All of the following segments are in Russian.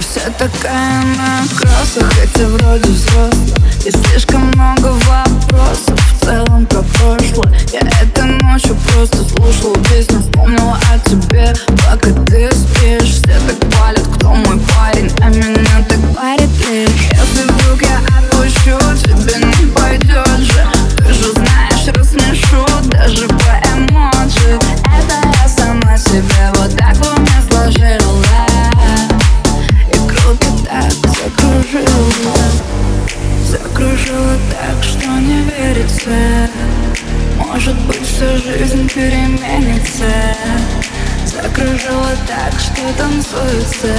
Я вся такая на кроссах, хотя вроде взрослая И слишком много вопросов. В целом верится Может быть, вся жизнь переменится. Закружила так, что танцуется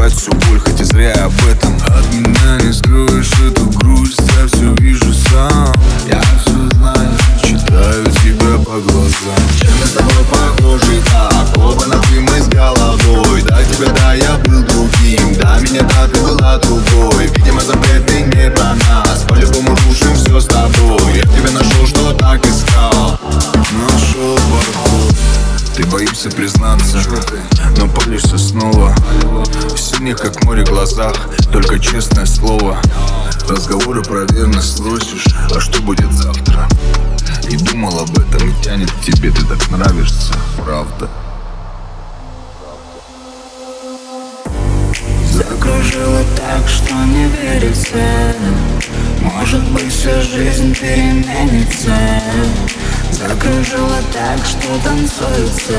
скрывает всю боль Хоть и зря об этом. От не скроешь эту Ты боишься признаться Но палишься снова. Синих, как море, глазах Только честное слово. Разговоры про верность строчишь А что будет завтра? И думал об этом, и тянет к тебе Ты так нравишься, правда. Закружила так, что не верится. Может быть, вся жизнь переменится Закружила так, что танцуется